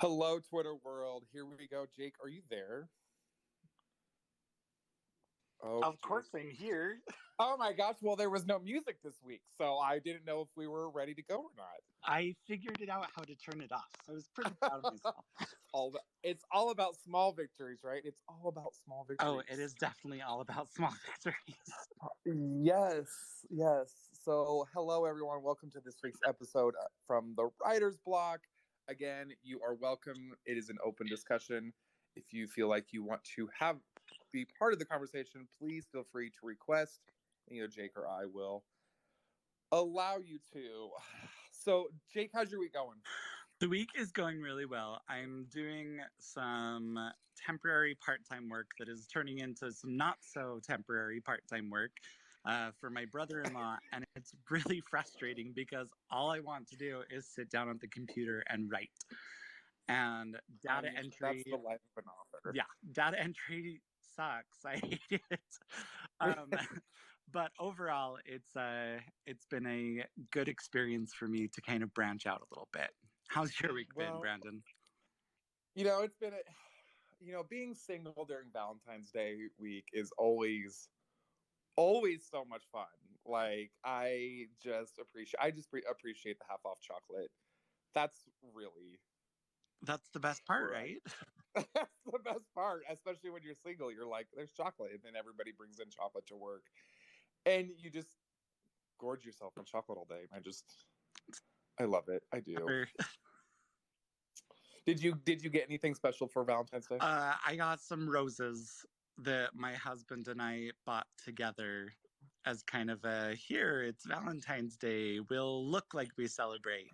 Hello, Twitter world. Here we go. Jake, are you there? Oh, of course I'm here. Oh my gosh! Well, there was no music this week, so I didn't know if we were ready to go or not. I figured it out how to turn it off. So I was pretty proud of myself. all the, it's all about small victories, right? It's all about small victories. Oh, it is definitely all about small victories. yes, yes. So, hello everyone. Welcome to this week's episode uh, from the Writer's Block. Again, you are welcome. It is an open discussion. If you feel like you want to have be part of the conversation, please feel free to request. Know, Jake or I will allow you to. So, Jake, how's your week going? The week is going really well. I'm doing some temporary part time work that is turning into some not so temporary part time work uh, for my brother in law. And it's really frustrating because all I want to do is sit down at the computer and write. And data mean, entry. That's the life of an author. Yeah. Data entry sucks. I hate it. Um, but overall, it's uh, it's been a good experience for me to kind of branch out a little bit. How's your week well, been, Brandon? You know, it's been a, you know, being single during Valentine's Day week is always, always so much fun. Like I just appreciate, I just pre- appreciate the half off chocolate. That's really that's the best part, right? That's the best part, especially when you're single. You're like, there's chocolate, and then everybody brings in chocolate to work, and you just gorge yourself on chocolate all day. I just, I love it. I do. did you did you get anything special for Valentine's Day? Uh, I got some roses that my husband and I bought together as kind of a here. It's Valentine's Day. We'll look like we celebrate.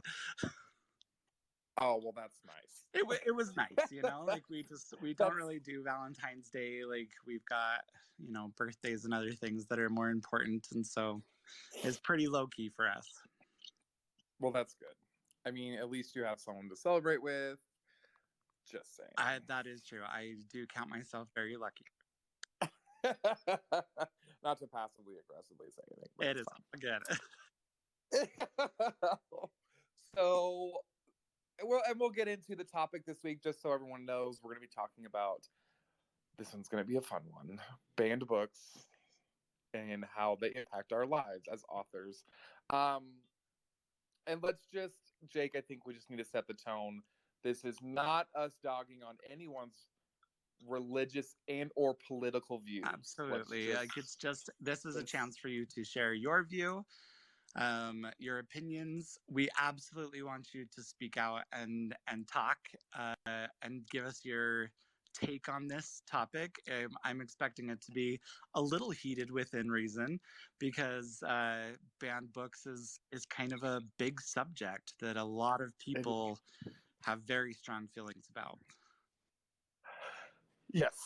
Oh well, that's nice. It it was nice, you know. like we just we don't really do Valentine's Day. Like we've got you know birthdays and other things that are more important, and so it's pretty low key for us. Well, that's good. I mean, at least you have someone to celebrate with. Just saying. I, that is true. I do count myself very lucky. Not to passively aggressively say anything. It is again. so well, and we'll get into the topic this week just so everyone knows we're going to be talking about. This one's going to be a fun one: banned books and how they impact our lives as authors. Um, and let's just, Jake. I think we just need to set the tone. This is not us dogging on anyone's religious and or political views. Absolutely. Just, like it's just this is a chance for you to share your view um, your opinions. We absolutely want you to speak out and and talk uh, and give us your take on this topic. Um, I'm expecting it to be a little heated within reason because uh, banned books is is kind of a big subject that a lot of people have very strong feelings about. Yes.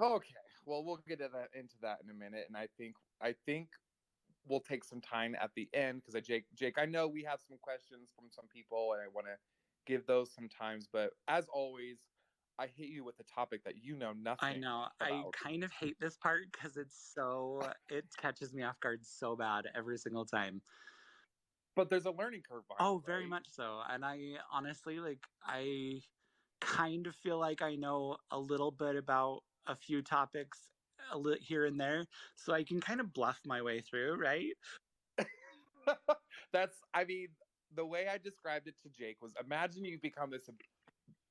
Okay. Well, we'll get to that into that in a minute, and I think I think we'll take some time at the end because I Jake Jake I know we have some questions from some people and I want to give those sometimes but as always I hit you with a topic that you know nothing. I know. About. I kind of hate this part because it's so it catches me off guard so bad every single time. But there's a learning curve. oh, very right? much so. And I honestly like I kind of feel like I know a little bit about a few topics a little here and there, so I can kind of bluff my way through, right? That's, I mean, the way I described it to Jake was imagine you become this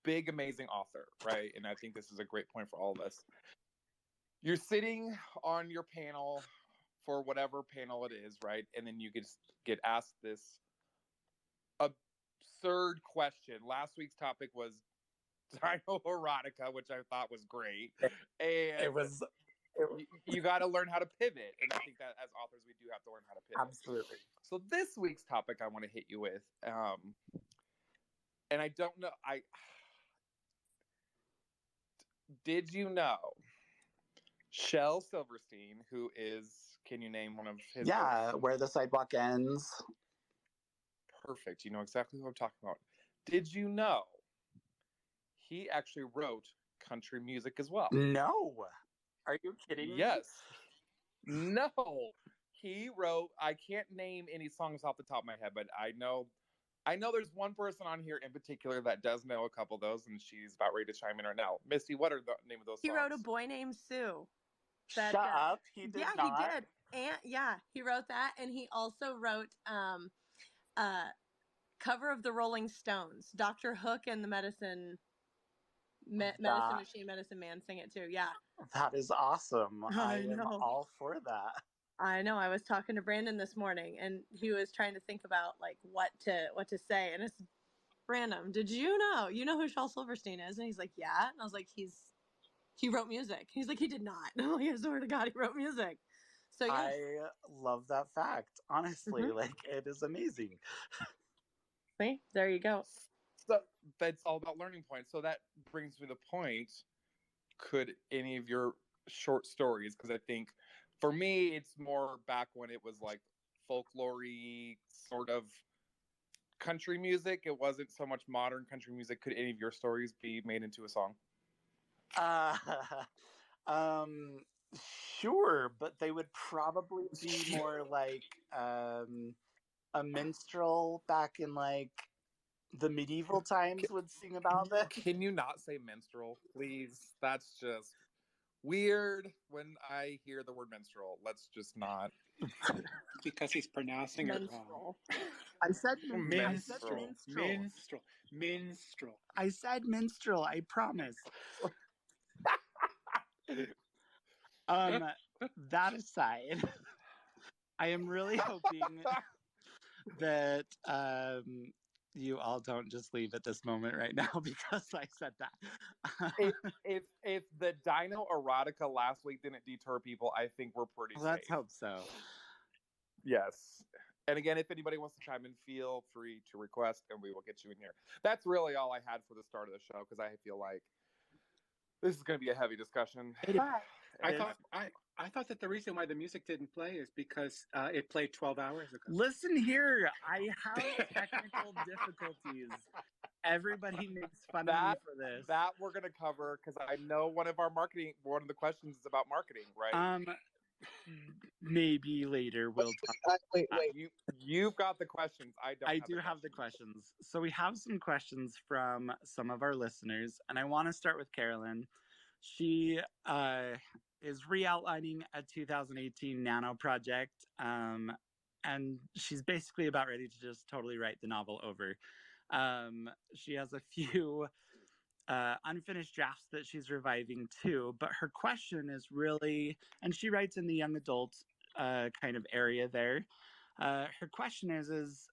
big, amazing author, right? And I think this is a great point for all of us. You're sitting on your panel for whatever panel it is, right? And then you get get asked this absurd question. Last week's topic was dino erotica, which I thought was great, and it was you, got to learn how to pivot. And I think that as authors, we do have to learn how to pivot. Absolutely. So this week's topic I want to hit you with, um, and I don't know, I did you know Shel Silverstein, who is, can you name one of his? Yeah, books? where the sidewalk ends. Perfect. You know exactly who I'm talking about. Did you know he actually wrote country music as well? No. Are you kidding me? Yes. No. He wrote, I can't name any songs off the top of my head, but I know I know there's one person on here in particular that does know a couple of those, and she's about ready to chime in right now. Misty, what are the name of those? He songs? wrote a boy named Sue. That, Shut uh, up. He did yeah, not. he did. And yeah, he wrote that, and he also wrote um, uh, cover of the Rolling Stones. Doctor Hook and the Medicine, Me- Medicine Machine, Medicine Man sing it too. Yeah, That is awesome. I I, am all for that. I know. I was talking to Brandon this morning, and he was trying to think about like what to what to say, and it's random. Did you know? You know who Shel Silverstein is? And he's like, yeah. And I was like, he's he wrote music. He's like, he did not. No, I swear to God, he wrote music. So I love that fact. Honestly, Mhm. like it is amazing. see, there you go. So that's all about learning points. So that brings me to the point. Could any of your short stories? Because I think for me, it's more back when it was like folklore sort of country music. It wasn't so much modern country music. Could any of your stories be made into a song? Uh, um, sure, but they would probably be more like um, a minstrel back in like the medieval times would sing about this. Can you not say minstrel, please? That's just weird when I hear the word minstrel. Let's just not. because he's pronouncing it wrong. I said min- I said Minstrel. minstrel. Minstrel. Minstrel. I said minstrel. I promise. Um, that aside, I am really hoping that um, you all don't just leave at this moment right now because I said that. if, if if the Dino erotica last week didn't deter people, I think we're pretty Let's hope so. Yes. And again, if anybody wants to chime in, feel free to request, and we will get you in here. That's really all I had for the start of the show because I feel like this is going to be a heavy discussion. It is. I It is. thought I, I thought that the reason why the music didn't play is because uh, it played 12 hours ago. Listen here, I have technical difficulties. Everybody makes fun of me for this. That we're going to cover because I know one of our marketing, one of the questions is about marketing, right? um, maybe later we'll talk. Wait, wait. You you've got the questions. I don't. I have do the have the questions. questions. So we have some questions from some of our listeners, and I want to start with Carolyn. She uh, is re-outlining a 2018 Nano project, um, and she's basically about ready to just totally write the novel over. Um, she has a few uh, unfinished drafts that she's reviving too, but her question is really, and she writes in the young adult uh, kind of area there. Uh, her question is is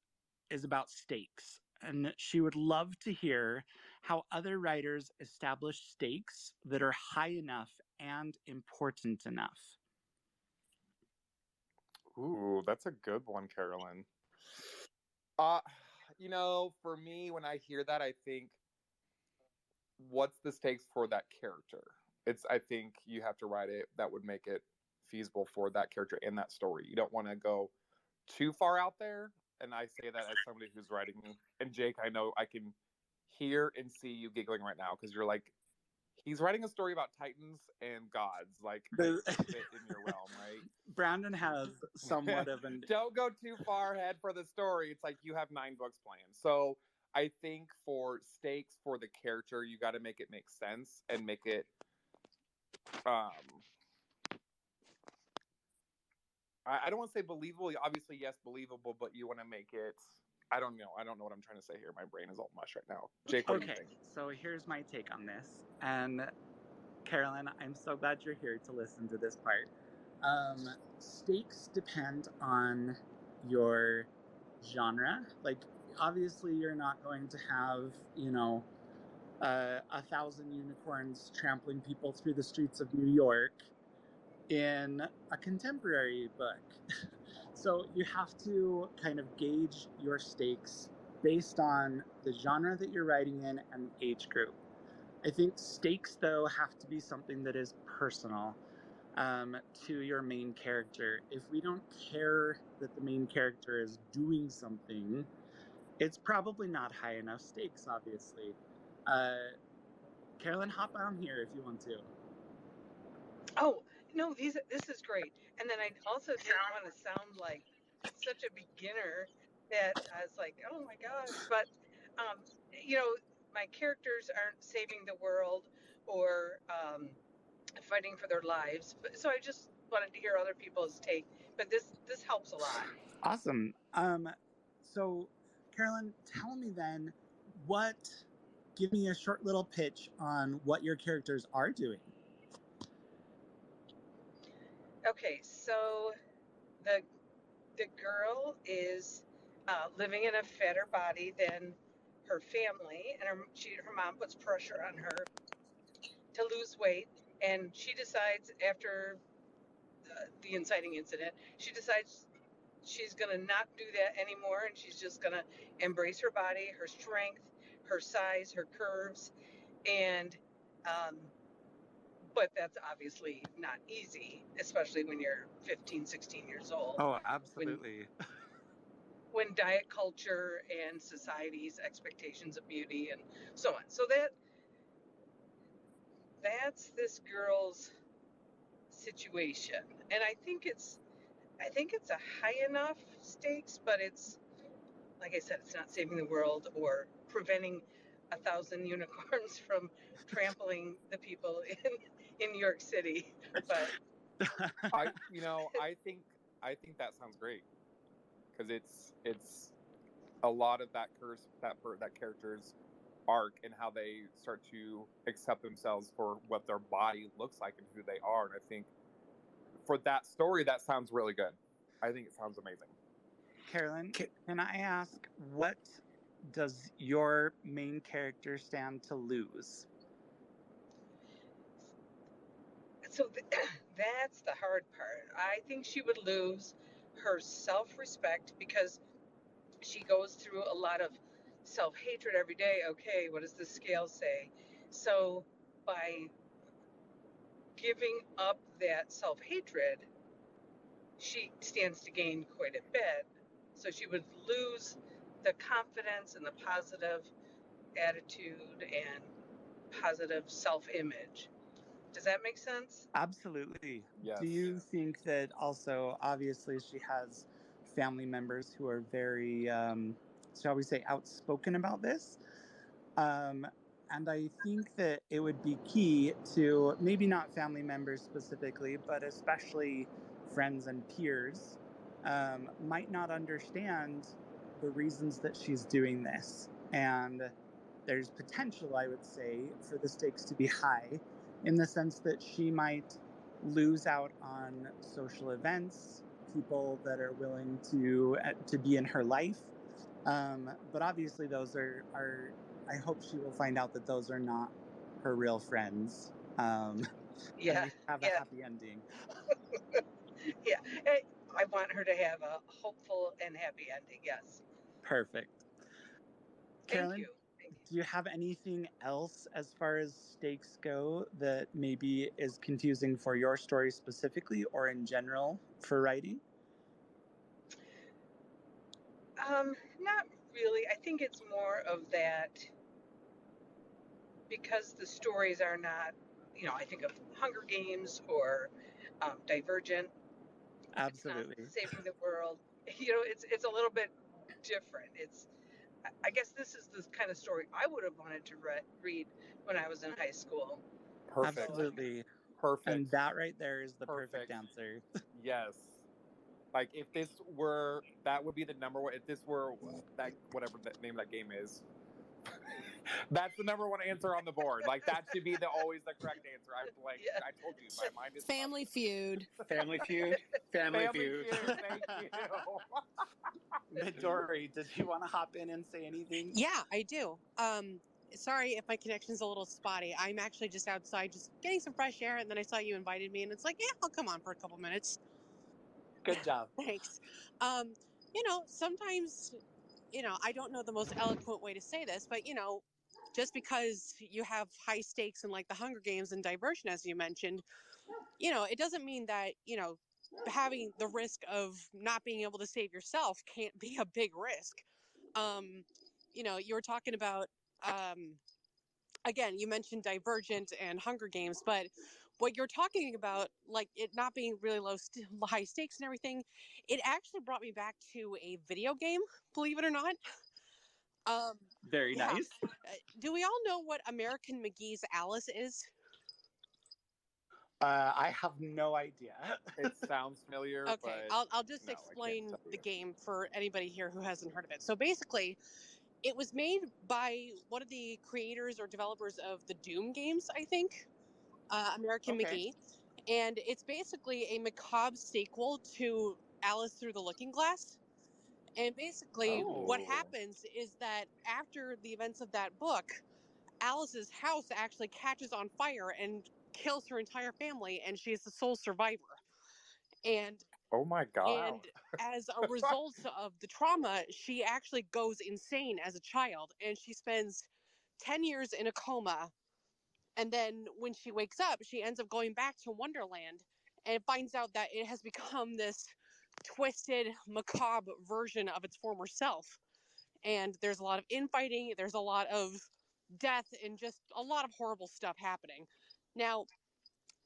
is about stakes, and she would love to hear how other writers establish stakes that are high enough and important enough. Ooh, that's a good one, Carolyn. Uh, you know, for me, when I hear that, I think, what's the stakes for that character? It's, I think you have to write it that would make it feasible for that character and that story. You don't want to go too far out there. And I say that as somebody who's writing, and Jake, I know I can hear and see you giggling right now because you're like, he's writing a story about titans and gods. Like, The- in your realm, right? Brandon has somewhat of an don't go too far ahead for the story. It's like you have nine books planned. So I think for stakes for the character, you got to make it make sense and make it. Um, I, I don't want to say believable. Obviously, yes, believable, but you want to make it. I don't know. I don't know what I'm trying to say here. My brain is all mush right now. Jake, what do you Okay, so here's my take on this. And Carolyn, I'm so glad you're here to listen to this part. Um, stakes depend on your genre. Like, obviously, you're not going to have, you know, uh, a thousand unicorns trampling people through the streets of New York in a contemporary book. so you have to kind of gauge your stakes based on the genre that you're writing in and age group. I think stakes, though, have to be something that is personal um, to your main character. If we don't care that the main character is doing something, it's probably not high enough stakes, obviously. Uh, Carolyn, hop on here if you want to. Oh no, these this is great. And then I also didn't want to sound like such a beginner that I was like, oh my gosh. But, um, you know, my characters aren't saving the world or um, fighting for their lives. But, so I just wanted to hear other people's take. But this this helps a lot. Awesome. Um, so, Carolyn, tell me then what. Give me a short little pitch on what your characters are doing. Okay, so the the girl is uh, living in a fatter body than her family, and her she her mom puts pressure on her to lose weight, and she decides after the, the inciting incident, she decides she's gonna not do that anymore, and she's just gonna embrace her body, her strength, her size, her curves, and um, but that's obviously not easy, especially when you're 15, 16 years old. Oh, absolutely. When diet culture and society's expectations of beauty and so on. So that that's this girl's situation. And I think it's I think it's a high enough stakes, but it's like I said, it's not saving the world or preventing a thousand unicorns from trampling the people in in New York City. But I, you know, I think I think that sounds great because it's it's a lot of that curse that per, that character's arc and how they start to accept themselves for what their body looks like and who they are. And I think for that story, that sounds really good. I think it sounds amazing. Carolyn, can I ask what does your main character stand to lose? So th- that's the hard part. I think she would lose her self-respect because she goes through a lot of self-hatred every day. Okay, what does the scale say? So by giving up that self-hatred, she stands to gain quite a bit. So she would lose the confidence and the positive attitude and positive self-image. Does that make sense? Absolutely. Yes. Do you think that also, obviously, she has family members who are very, um, shall we say, outspoken about this? Um, and I think that it would be key to maybe not family members specifically, but especially friends and peers um, might not understand the reasons that she's doing this. And there's potential, I would say, for the stakes to be high in the sense that she might lose out on social events, people that are willing to uh, to be in her life. Um, but obviously, those are are. I hope she will find out that those are not her real friends. Um, Yeah. have a yeah. happy ending. yeah. I, I want her to have a hopeful and happy ending. Yes. Perfect. Thank Carolyn, you. Do you have anything else as far as stakes go that maybe is confusing for your story specifically or in general for writing? Um, not really. I think it's more of that because the stories are not, you know, I think of Hunger Games or um, Divergent. Absolutely. saving the world. You know, it's it's a little bit different. It's, I- I guess this is the kind of story I would have wanted to re- read when I was in high school. Perfect. Absolutely. Perfect. And that right there is the perfect, Perfect. answer. Yes. Like if this were that would be the number one if this were that whatever the name of that game is. That's the number one answer on the board. Like that should be the always the correct answer. I'm like Yeah. I told you my mind is Family Feud. Family Feud. Family, Family Feud. Feud. Thank you. Midori, did you want to hop in and say anything? Yeah, I do. Um, sorry if my connection's a little spotty. I'm actually just outside, just getting some fresh air, and then I saw you invited me, and it's like, yeah, I'll come on for a couple minutes. Good job. Thanks. Um, you know, sometimes, you know, I don't know the most eloquent way to say this, but you know, just because you have high stakes in like the Hunger Games and Divergent, as you mentioned, you know, it doesn't mean that you know having the risk of not being able to save yourself can't be a big risk. Um, you know, you were talking about um, again, you mentioned Divergent and Hunger Games, but what you're talking about, like it not being really low, st- high stakes and everything, it actually brought me back to a video game. Believe it or not. Um, Very Yeah. nice. uh, do we all know what American McGee's Alice is? Uh, I have no idea. It sounds familiar. Okay, but I'll, I'll just no, explain the game for anybody here who hasn't heard of it. So basically, it was made by one of the creators or developers of the Doom games, I think, uh, American Okay. McGee. And it's basically a macabre sequel to Alice Through the Looking Glass. And basically, what Oh. happens is that after the events of that book, Alice's house actually catches on fire and kills her entire family, and she is the sole survivor. And Oh my god. and as a result of the trauma, she actually goes insane as a child and she spends 10 years in a coma. And then when she wakes up, she ends up going back to Wonderland and finds out that it has become this twisted, macabre version of its former self. And there's a lot of infighting, there's a lot of death, and just a lot of horrible stuff happening. Now,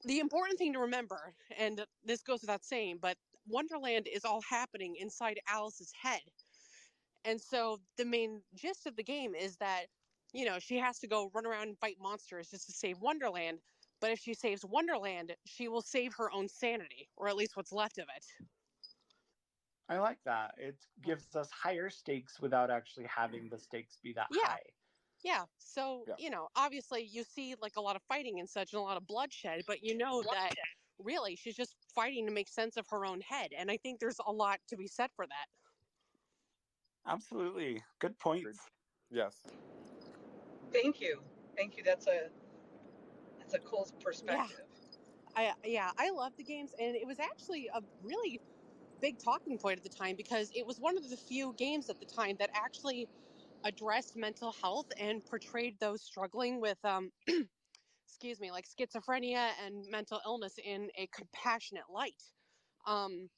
the important thing to remember, and this goes without saying, but Wonderland is all happening inside Alice's head. And so the main gist of the game is that, you know, she has to go run around and fight monsters just to save Wonderland. But if she saves Wonderland, she will save her own sanity, or at least what's left of it. I like that. It gives us higher stakes without actually having the stakes be that Yeah. high. Yeah. So, Yeah. you know, obviously you see like a lot of fighting and such and a lot of bloodshed, but you know that really she's just fighting to make sense of her own head. And I think there's a lot to be said for that. Absolutely. Good points. yes. Thank you. Thank you. That's a that's a cool perspective. Yeah. I yeah, I love the games, and it was actually a really big talking point at the time because it was one of the few games at the time that actually addressed mental health and portrayed those struggling with um excuse me like schizophrenia and mental illness in a compassionate light um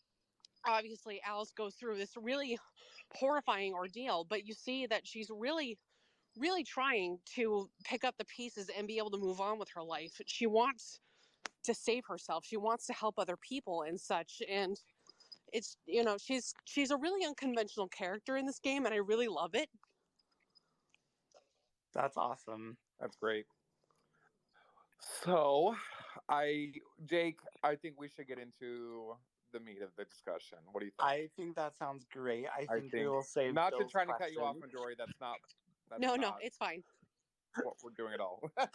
obviously alice goes through this really horrifying ordeal but you see that she's really really trying to pick up the pieces and be able to move on with her life she wants to save herself. She wants to help other people and such. And it's you know she's she's a really unconventional character in this game, and I really love it. That's awesome. That's great. So, I Jake, I think we should get into the meat of the discussion. What do you think? I think that sounds great. I I think, we will save not to Bill's try to cut you off, question. Midori. That's not. That's no, no, it's fine. what we're doing at all.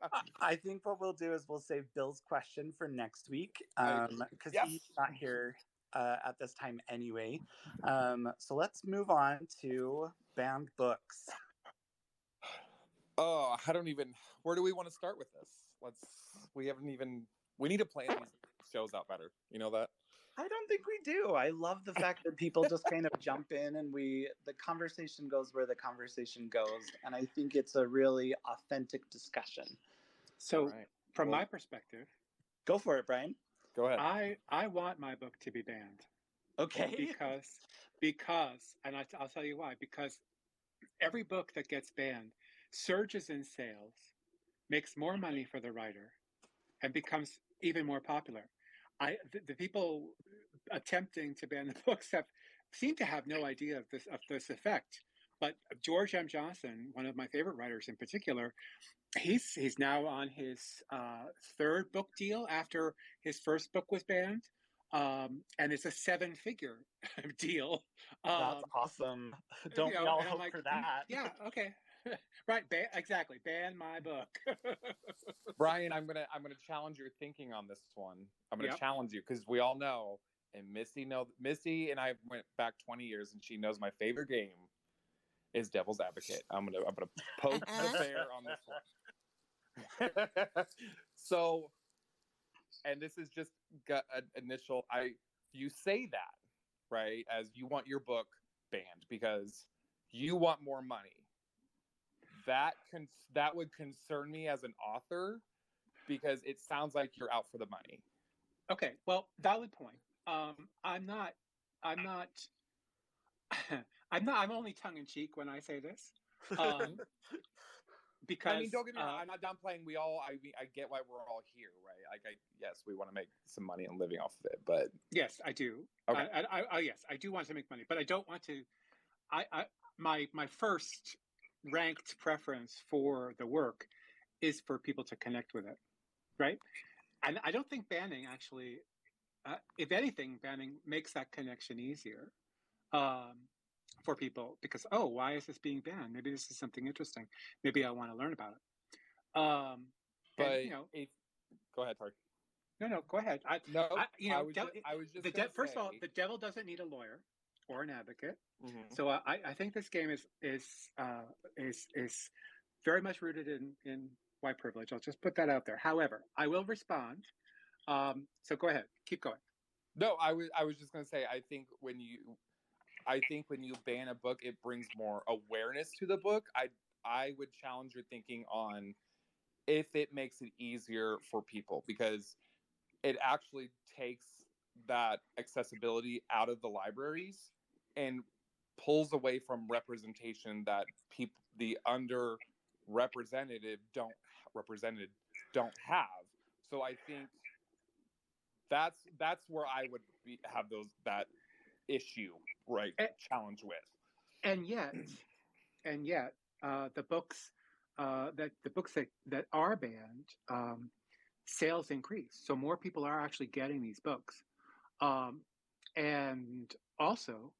I think what we'll do is we'll save Bill's question for next week I- um, because yes. he's not here uh, at this time anyway. Um, so let's move on to banned books. oh, I don't even. Where do we want to start with this? Let's. We haven't even. We need to plan these shows out better. You know that. I don't think we do. I love the fact that people just kind of jump in and we the conversation goes where the conversation goes, and I think it's a really authentic discussion. So, Right. from Well- my perspective, Go for it, Brian. Go ahead. I I want my book to be banned Okay. because because and I, I'll tell you why because every book that gets banned surges in sales, makes more mm-hmm. money for the writer, and becomes even more popular. I the, the people attempting to ban the books have seem to have no idea of this of this effect. But George M. Johnson, one of my favorite writers in particular, he's he's now on his uh, third book deal after his first book was banned, um, and it's a seven-figure deal. That's Um, awesome. Don't you we know, all hope like, for "Mm, that? Yeah, okay, right. Ban, exactly. Ban my book. Brian, I'm gonna I'm gonna challenge your thinking on this one. I'm gonna Yep. challenge you because we all know, and Missy know Missy and I went back 20 years, and she knows my favorite game is Devil's Advocate. I'm gonna I'm gonna poke the bear on this one. so, and this is just gut an initial. I you say that right as you want your book banned because you want more money that con- that would concern me as an author because it sounds like you're out for the money. Okay, well, valid point. Um, I'm not. I'm not. I'm not. I'm only tongue in cheek when I say this. Um, because I mean, don't get me wrong. uh, I'm not downplaying. We all, I mean, I get why we're all here, right? Like, I yes, we want to make some money and living off of it, but Yes, I do. Okay. I, I, I, yes, I do want to make money, but I don't want to. I, I my my first ranked preference for the work is for people to connect with it, right? And I don't think banning actually, uh, if anything, banning makes that connection easier um, for people because oh, why is this being banned? Maybe this is something interesting. Maybe I want to learn about it. Um, but and, you know, if, go ahead, Tori. no, no, go ahead. I, No, I, you know, was, del- ju- I was just the de- first of all, the devil doesn't need a lawyer or an advocate. Mhm. So uh, I, I think this game is is uh, is is very much rooted in in white privilege. I'll just put that out there. However, I will respond. Um, so go ahead, keep going. No, I was I was just gonna say I think when you I think when you ban a book, it brings more awareness to the book. I I would challenge your thinking on if it makes it easier for people because it actually takes that accessibility out of the libraries and pulls away from representation that people the underrepresented don't represented don't have. So I think that's that's where I would be, have those that issue right Eh. challenge with. And yet, and yet, uh, the books uh, that the books that that are banned, um, sales increase. So more people are actually getting these books. Um, and also,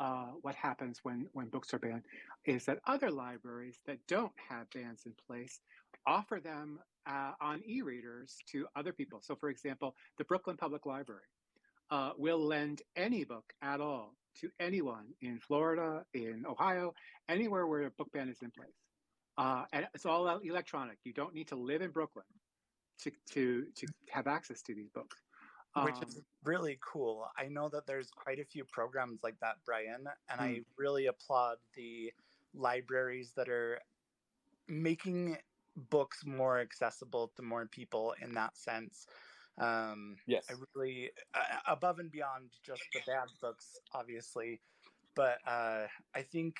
uh, what happens when when books are banned is that other libraries that don't have bans in place offer them uh, on e-readers to other people. So, for example, the Brooklyn Public Library uh, will lend any book at all to anyone in Florida, in Ohio, anywhere where a book ban is in place. Uh, and it's all electronic. You don't need to live in Brooklyn to to to have access to these books. which Um, is really cool. I know that there's quite a few programs like that, Brian, and I Mm. really applaud the libraries that are making books more accessible to more people in that sense. Um, Yes. I really, uh, above and beyond just the bad books, obviously, but uh, I think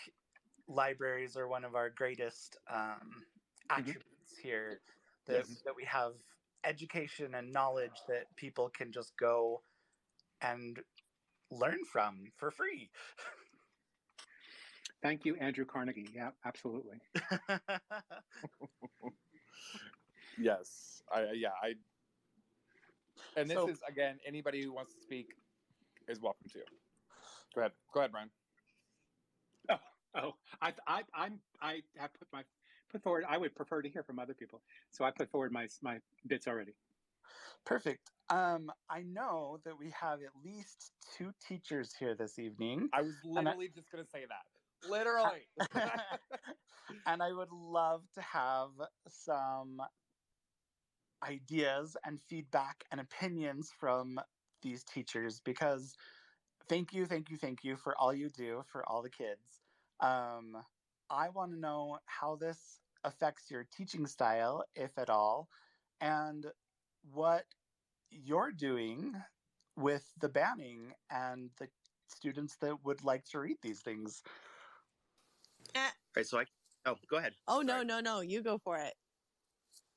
libraries are one of our greatest um, attributes here. That, Yes. that we have education and knowledge that people can just go and learn from for free. thank you, Andrew Carnegie. Yeah, absolutely. Yes. I yeah, I and this So- is again anybody who wants to speak is welcome to. Go ahead. Go ahead, Brian. Oh, oh, I, I, I'm, I have put my put forward. I would prefer to hear from other people, so I put forward my my bits already. Perfect. Um, I know that we have at least two teachers here this evening. I was I- literally just gonna say that. Literally. and I would love to have some ideas and feedback and opinions from these teachers because thank you, thank you, thank you for all you do for all the kids. Um, I want to know how this affects your teaching style, if at all, and what you're doing with the banning and the students that would like to read these things. right, so I oh go ahead. Oh no, Sorry. no, no! You go for it.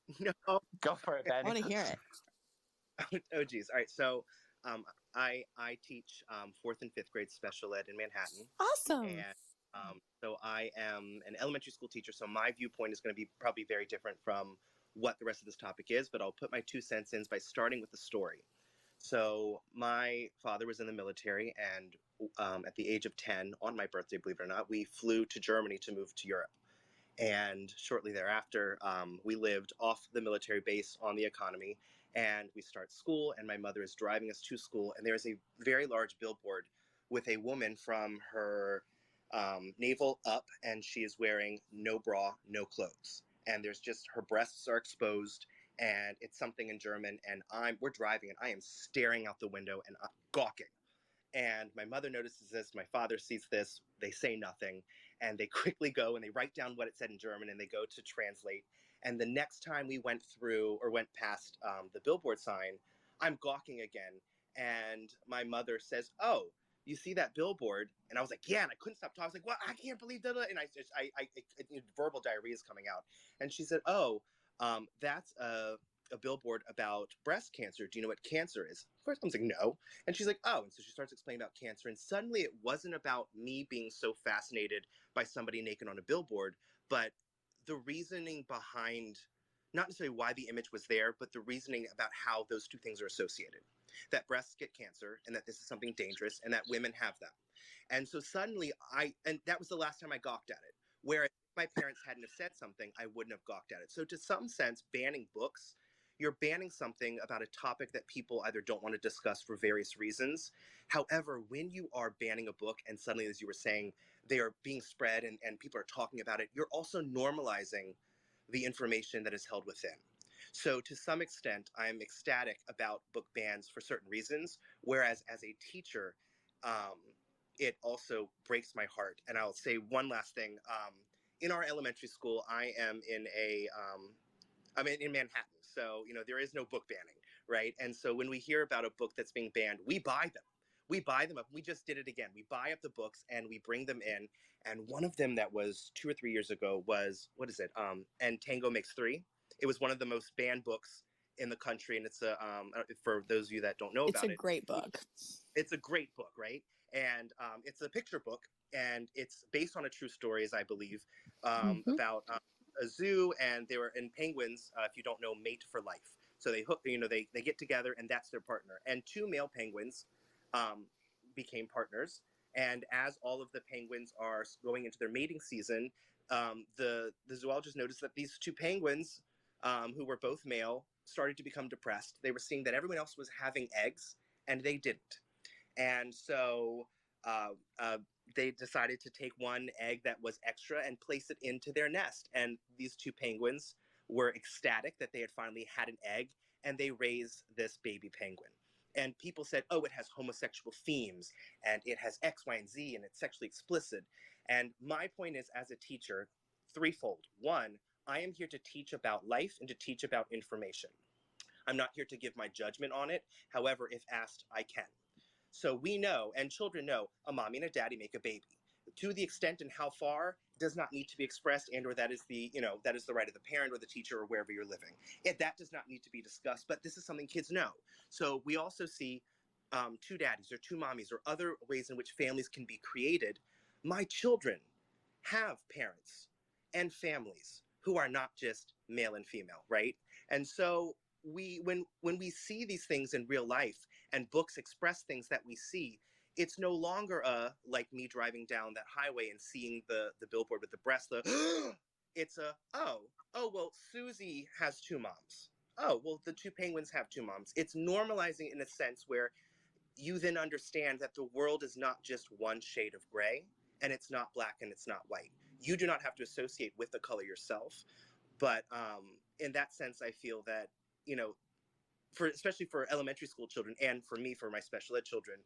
No, Go for it, I want to hear it. oh geez. All right, so um, I I teach um, fourth and fifth grade special ed in Manhattan, Awesome. and um, so I am an elementary school teacher. So my viewpoint is going to be probably very different from what the rest of this topic is. But I'll put my two cents in by starting with the story. So my father was in the military, and um, at the age of ten, on my birthday, believe it or not, we flew to Germany to move to Europe. And shortly thereafter, um, we lived off the military base on the economy, and we start school. And my mother is driving us to school, and there is a very large billboard with a woman from her um, navel up, and she is wearing no bra, no clothes, and there's just her breasts are exposed, and it's something in German. And I'm we're driving, and I am staring out the window and I'm gawking. And my mother notices this. My father sees this. They say nothing, and they quickly go and they write down what it said in German, and they go to translate. And the next time we went through or went past um, the billboard sign, I'm gawking again, and my mother says, "Oh." you see that billboard? And i was like yeah and i couldn't stop talking. I was like well i can't believe that and i just i, I, I verbal diarrhea is coming out. And she said oh um, that's a, a billboard about breast cancer. Do you know what cancer is? First i was like no. And she's like oh and so she starts explaining about cancer and suddenly it wasn't about me being so fascinated by somebody naked on a billboard but the reasoning behind not necessarily why the image was there but the reasoning about how those two things are associated that breasts get cancer and that this is something dangerous and that women have them. And so suddenly I, and that was the last time I gawked at it. Where if my parents hadn't have said something, I wouldn't have gawked at it. So to some sense, banning books, you're banning something about a topic that people either don't want to discuss for various reasons. However, when you are banning a book and suddenly, as you were saying, they are being spread and, and people are talking about it, you're also normalizing the information that is held within. So to some extent, I'm ecstatic about book bans for certain reasons. Whereas as a teacher, um, it also breaks my heart. And I'll say one last thing. Um, in our elementary school, I am in a, um, I'm in, in Manhattan. So, you know, there is no book banning, right? And so when we hear about a book that's being banned, we buy them. We buy them up. We just did it again. We buy up the books and we bring them in. And one of them that was two or three years ago was, what is it? Um, and Tango Makes Three it was one of the most banned books in the country, and it's a um, uh, for those of you that don't know it's about it. It's a great book. It's a great book, right? And um, it's a picture book, and it's based on a true story, as I believe, um, Mhm. about um, a zoo, and they were in penguins. Uh, if you don't know, mate for life. So they hook, you know, they they get together, and that's their partner. And two male penguins um, became partners. And as all of the penguins are going into their mating season, um, the the zoologist noticed that these two penguins um, who were both male, started to become depressed. They were seeing that everyone else was having eggs and they didn't. And so uh, uh, they decided to take one egg that was extra and place it into their nest. And these two penguins were ecstatic that they had finally had an egg and they raised this baby penguin. And people said, oh, it has homosexual themes and it has X, Y, and Z and it's sexually explicit. And my point is, as a teacher, threefold. One, I am here to teach about life and to teach about information. I'm not here to give my judgment on it. However, if asked, I can. So we know, and children know, a mommy and a daddy make a baby. To the extent and how far does not need to be expressed, and or that is the you know that is the right of the parent or the teacher or wherever you're living. It, that does not need to be discussed, but this is something kids know. So we also see um, two daddies or two mommies or other ways in which families can be created. My children have parents and families who are not just male and female, right? And so we when when we see these things in real life and books express things that we see, it's no longer a like me driving down that highway and seeing the the billboard with the breast. The it's a oh oh well Susie has two moms. Oh well the two penguins have two moms. It's normalizing in a sense where you then understand that the world is not just one shade of gray and it's not black and it's not white you do not have to associate with the color yourself but um, in that sense i feel that you know for especially for elementary school children and for me for my special ed children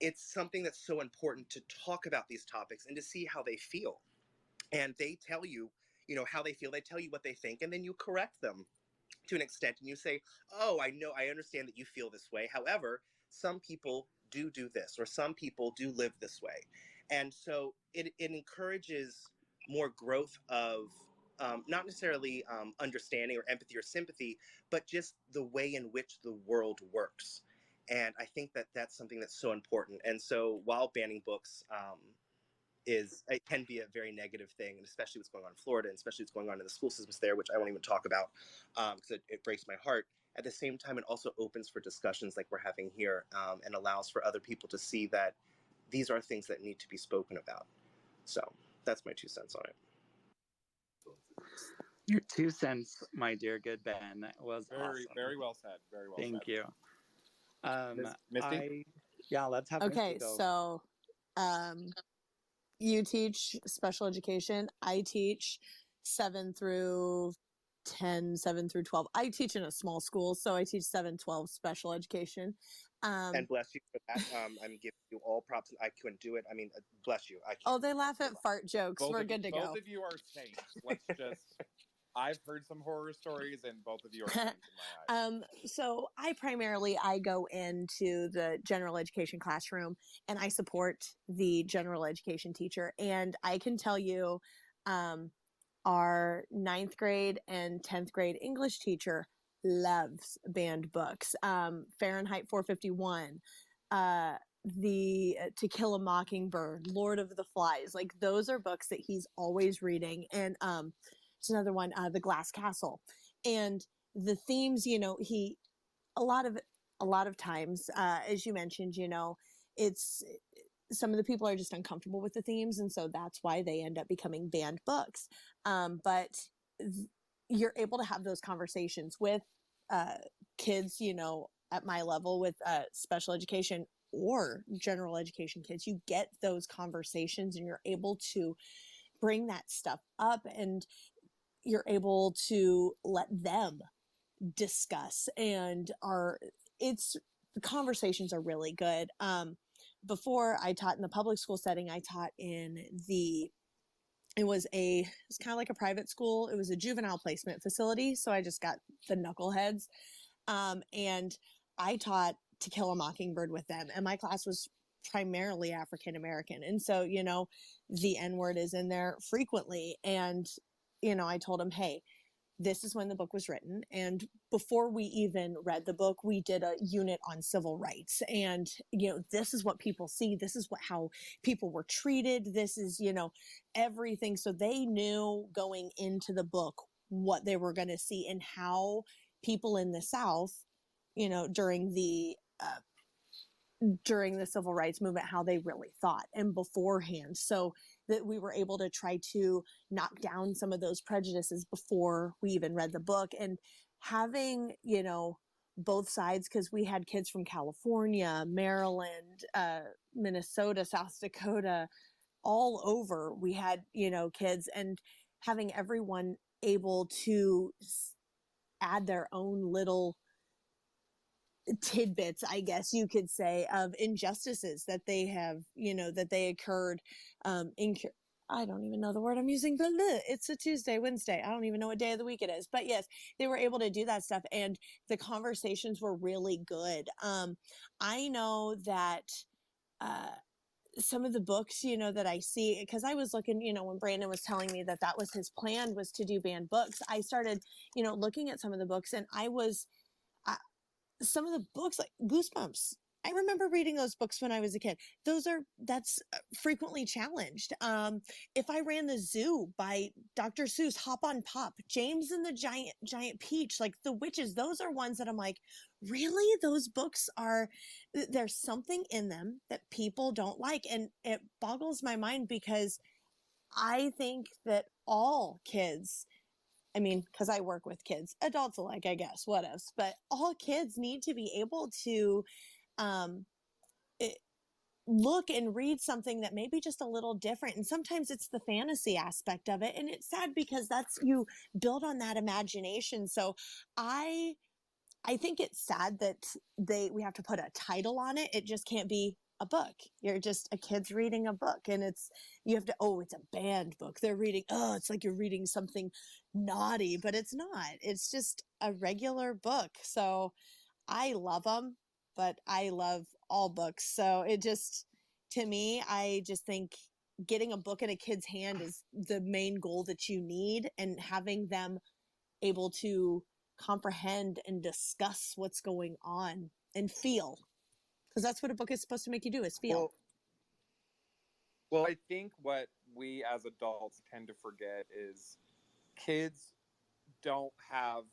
it's something that's so important to talk about these topics and to see how they feel. And they tell you you know how they feel they tell you what they think and then you correct them to an extent and you say oh i know i understand that you feel this way. However some people do do this or some people do live this way. And so it, it encourages more growth of um, not necessarily um, understanding or empathy or sympathy, but just the way in which the world works. And I think that that's something that's so important. And so while banning books um, is, it can be a very negative thing, and especially what's going on in Florida, and especially what's going on in the school systems there, which I won't even talk about because it, it breaks my heart. At the same time, it also opens for discussions like we're having here um, and allows for other people to see that these are things that need to be spoken about. So that's my two cents on it. Your two cents, my dear good Ben, was Very, awesome. very well said. Very well Thank said. you. Um, Misty? I, yeah, let's have Okay, Misty go. so um, you teach special education. I teach seven through 10, seven through 12. I teach in a small school, so I teach 7, 12 special education. Um, and bless you for that. Um, I'm giving you all props. I couldn't do it. I mean, uh, bless you. I can't. oh, they laugh at fart jokes. Both We're of you- good to both go. of you are saints. Let's just I've heard some horror stories, and both of you are in my eyes. Um, so I primarily I go into the general education classroom and I support the general education teacher. And I can tell you, um, our ninth grade and 10th grade English teacher loves banned books. Um, Fahrenheit 451, uh, the uh, To Kill a Mockingbird, Lord of the Flies, like those are books that he's always reading. And, um, it's another one, uh, The Glass Castle. And the themes, you know, he, a lot of, a lot of times, uh, as you mentioned, you know, it's, some of the people are just uncomfortable with the themes. And so that's why they end up becoming banned books. Um, but th- you're able to have those conversations with, uh, kids, you know, at my level with, uh, special education or general education kids. You get those conversations and you're able to bring that stuff up and you're able to let them discuss and are it's the conversations are really good. Um before i taught in the public school setting i taught in the it was a it's kind of like a private school. It was a juvenile placement facility so i just got the knuckleheads. Um and i taught to kill a mockingbird with them and my class was primarily african american and so you know the n word is in there frequently and you know, I told him, hey, this is when the book was written. And before we even read the book, we did a unit on civil rights. And, you know, this is what people see. This is what, how people were treated. This is, you know, everything. So they knew going into the book what they were going to see and how people in the South, you know, during the, uh, during the civil rights movement, how they really thought and beforehand. So, that we were able to try to knock down some of those prejudices before we even read the book and having, you know, both sides because we had kids from California, Maryland, uh, Minnesota, South Dakota, all over. We had, you know, kids and having everyone able to add their own little tidbits, I guess you could say, of injustices that they have, you know, that they occurred um, in. I don't even know the word I'm using. It's a Tuesday, Wednesday. I don't even know what day of the week it is. But yes, they were able to do that stuff, and the conversations were really good. Um, I know that. Uh, some of the books, you know, that I see, because I was looking, you know, when Brandon was telling me that that was his plan was to do banned books, I started, you know, looking at some of the books and I was, some of the books like Goosebumps. I remember reading those books when I was a kid. Those are that's uh, frequently challenged. Um, if I ran the zoo by Dr. Seuss, Hop on Pop, James and the Giant Giant Peach, like the witches, those are ones that I'm like, really? Those books are there's something in them that people don't like, and it boggles my mind because I think that all kids I mean, because I work with kids, adults alike, I guess, what else? But all kids need to be able to um, it, look and read something that may be just a little different. And sometimes it's the fantasy aspect of it. And it's sad because that's you build on that imagination. So I I think it's sad that they we have to put a title on it. It just can't be a book. You're just a kid's reading a book and it's you have to oh, it's a banned book. They're reading oh, it's like you're reading something naughty, but it's not. It's just a regular book. So I love them, but I love all books. So it just to me, I just think getting a book in a kid's hand is the main goal that you need and having them able to comprehend and discuss what's going on and feel because that's what a book is supposed to make you do is feel Well, well, I think what we as adults tend to forget is kids don't have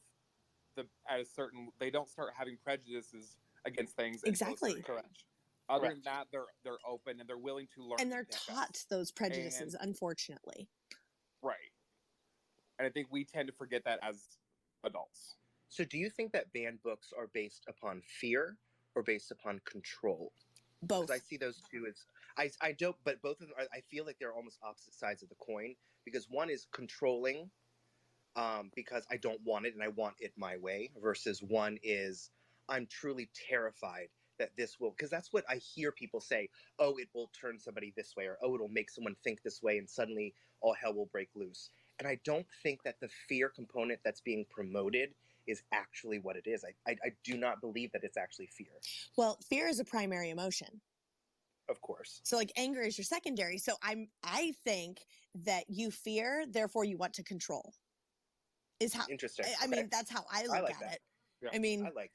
the at a certain they don't start having prejudices against things Exactly. certain age. Other Correct. than that, they're they're open and they're willing to learn. and they're to pick up. taught those prejudices unfortunately right, and I think we tend to forget that as adults. So, do you think that banned books are based upon fear or based upon control? both I see those two as I I don't, but both of them are, I feel like they're almost opposite sides of the coin. Because one is controlling, um, because I don't want it and I want it my way, versus one is I'm truly terrified that this will because that's what I hear people say. Oh, it will turn somebody this way, or oh, it'll make someone think this way, and suddenly all hell will break loose. and I don't think that the fear component that's being promoted is actually what it is. I, I, I do not believe that it's actually fear. Well, fear is a primary emotion. Of course. So like anger is your secondary. So I'm I think that you fear, therefore you want to control. Is how Interesting. I, I Okay. mean that's how I look I like at that. it. Yeah. I mean, I like.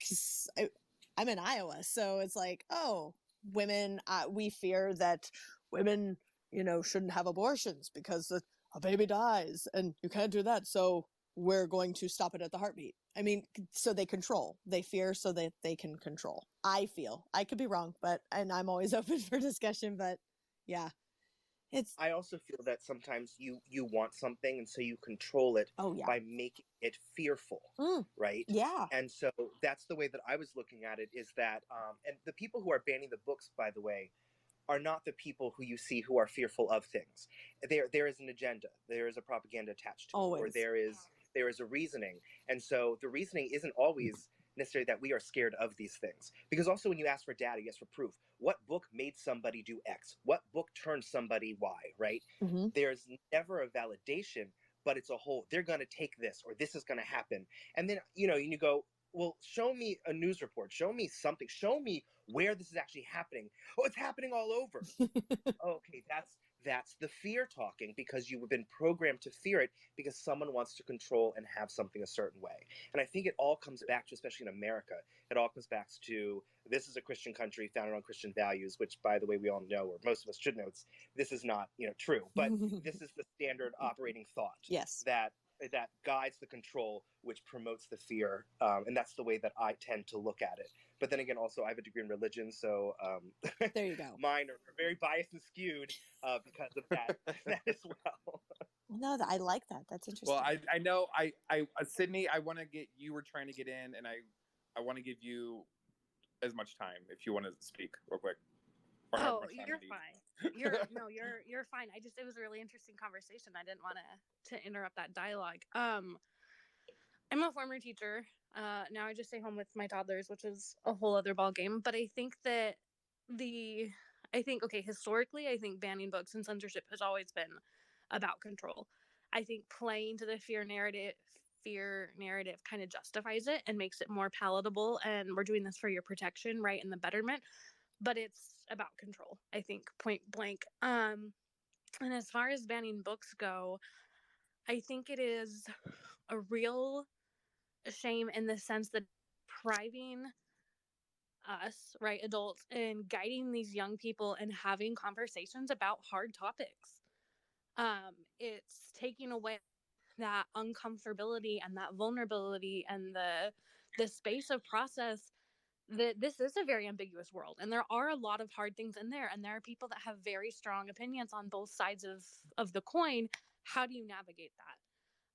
'cause I, I'm in Iowa, so it's like, oh, women, uh, we fear that women, you know, shouldn't have abortions because a, a baby dies, and you can't do that. So we're going to stop it at the heartbeat. I mean, so they control. They fear so that they can control. I feel I could be wrong, but and I'm always open for discussion. But yeah, it's I also feel that sometimes you you want something, and so you control it oh yeah, by making it fearful, Mm. right? yeah, And so that's the way that I was looking at it. Is that um, and the people who are banning the books, by the way, are not the people who you see who are fearful of things. There there is an agenda. There is a propaganda attached to it, or Always. there is there is a reasoning. And so the reasoning isn't always necessarily that we are scared of these things. Because also when you ask for data, you ask for proof. What book made somebody do X? What book turned somebody Y, right? hmm there's never a validation, but it's a whole, they're going to take this or this is going to happen. And then, you know, and you go, well, show me a news report, show me something, show me where this is actually happening. Oh, it's happening all over. okay, that's that's the fear talking because you've been programmed to fear it because someone wants to control and have something a certain way. And I think it all comes back to, especially in America, it all comes back to this is a Christian country founded on Christian values, which, by the way, we all know, or most of us should know, it's this is not you know true, but this is the standard operating thought yes, that that guides the control, which promotes the fear, um, and that's the way that I tend to look at it. But then again, also I have a degree in religion, so um, there you go. mine are very biased and skewed uh, because of that that as well. No, th- I like that. That's interesting. Well, I I know I I uh, Sydney, I want to get you were trying to get in, and I I want to give you as much time if you want to speak real quick. Oh, you're fine. You're no, you're you're fine. I just it was a really interesting conversation. I didn't want to to interrupt that dialogue. Um, I'm a former teacher. Uh, now I just stay home with my toddlers, which is a whole other ball game. But I think that the I think okay, historically, I think banning books and censorship has always been about control. I think playing to the fear narrative fear narrative kind of justifies it and makes it more palatable and we're doing this for your protection right and the betterment but it's about control i think point blank um and as far as banning books go i think it is a real shame in the sense that depriving us right adults and guiding these young people and having conversations about hard topics. Um it's taking away that uncomfortability and that vulnerability and the the space of process that this is a very ambiguous world and there are a lot of hard things in there and there are people that have very strong opinions on both sides of of the coin. How do you navigate that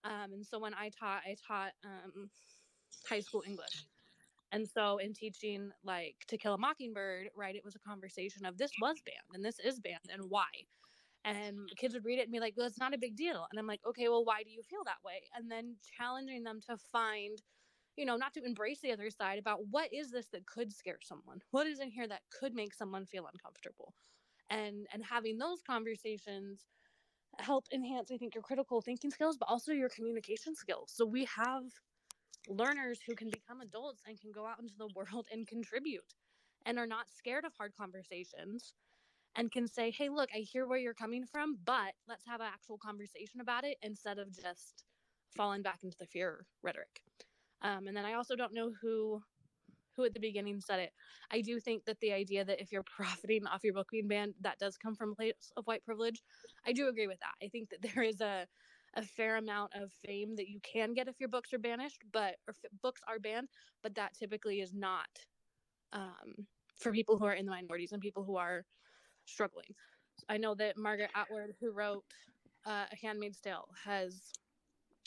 um, and so when i taught i taught um, high school english. And so in teaching like to kill a mockingbird right it was a conversation of this was banned and this is banned and why? And kids would read it and be like well it's not a big deal. And i'm like okay well why do you feel that way? And then challenging them to find you know not to embrace the other side about what is this that could scare someone? What is in here that could make someone feel uncomfortable? And and having those conversations help enhance i think your critical thinking skills but also your communication skills so we have learners who can become adults and can go out into the world and contribute and are not scared of hard conversations and can say, hey, look, I hear where you're coming from, but let's have an actual conversation about it instead of just falling back into the fear rhetoric. Um, and then I also don't know who who at the beginning said it. I do think that the idea that if you're profiting off your book being banned, that does come from a place of white privilege. I do agree with that. I think that there is a a fair amount of fame that you can get if your books are banished, but or books are banned, but that typically is not um, for people who are in the minorities and people who are struggling. I know that Margaret Atwood, who wrote uh, A Handmaid's Tale, has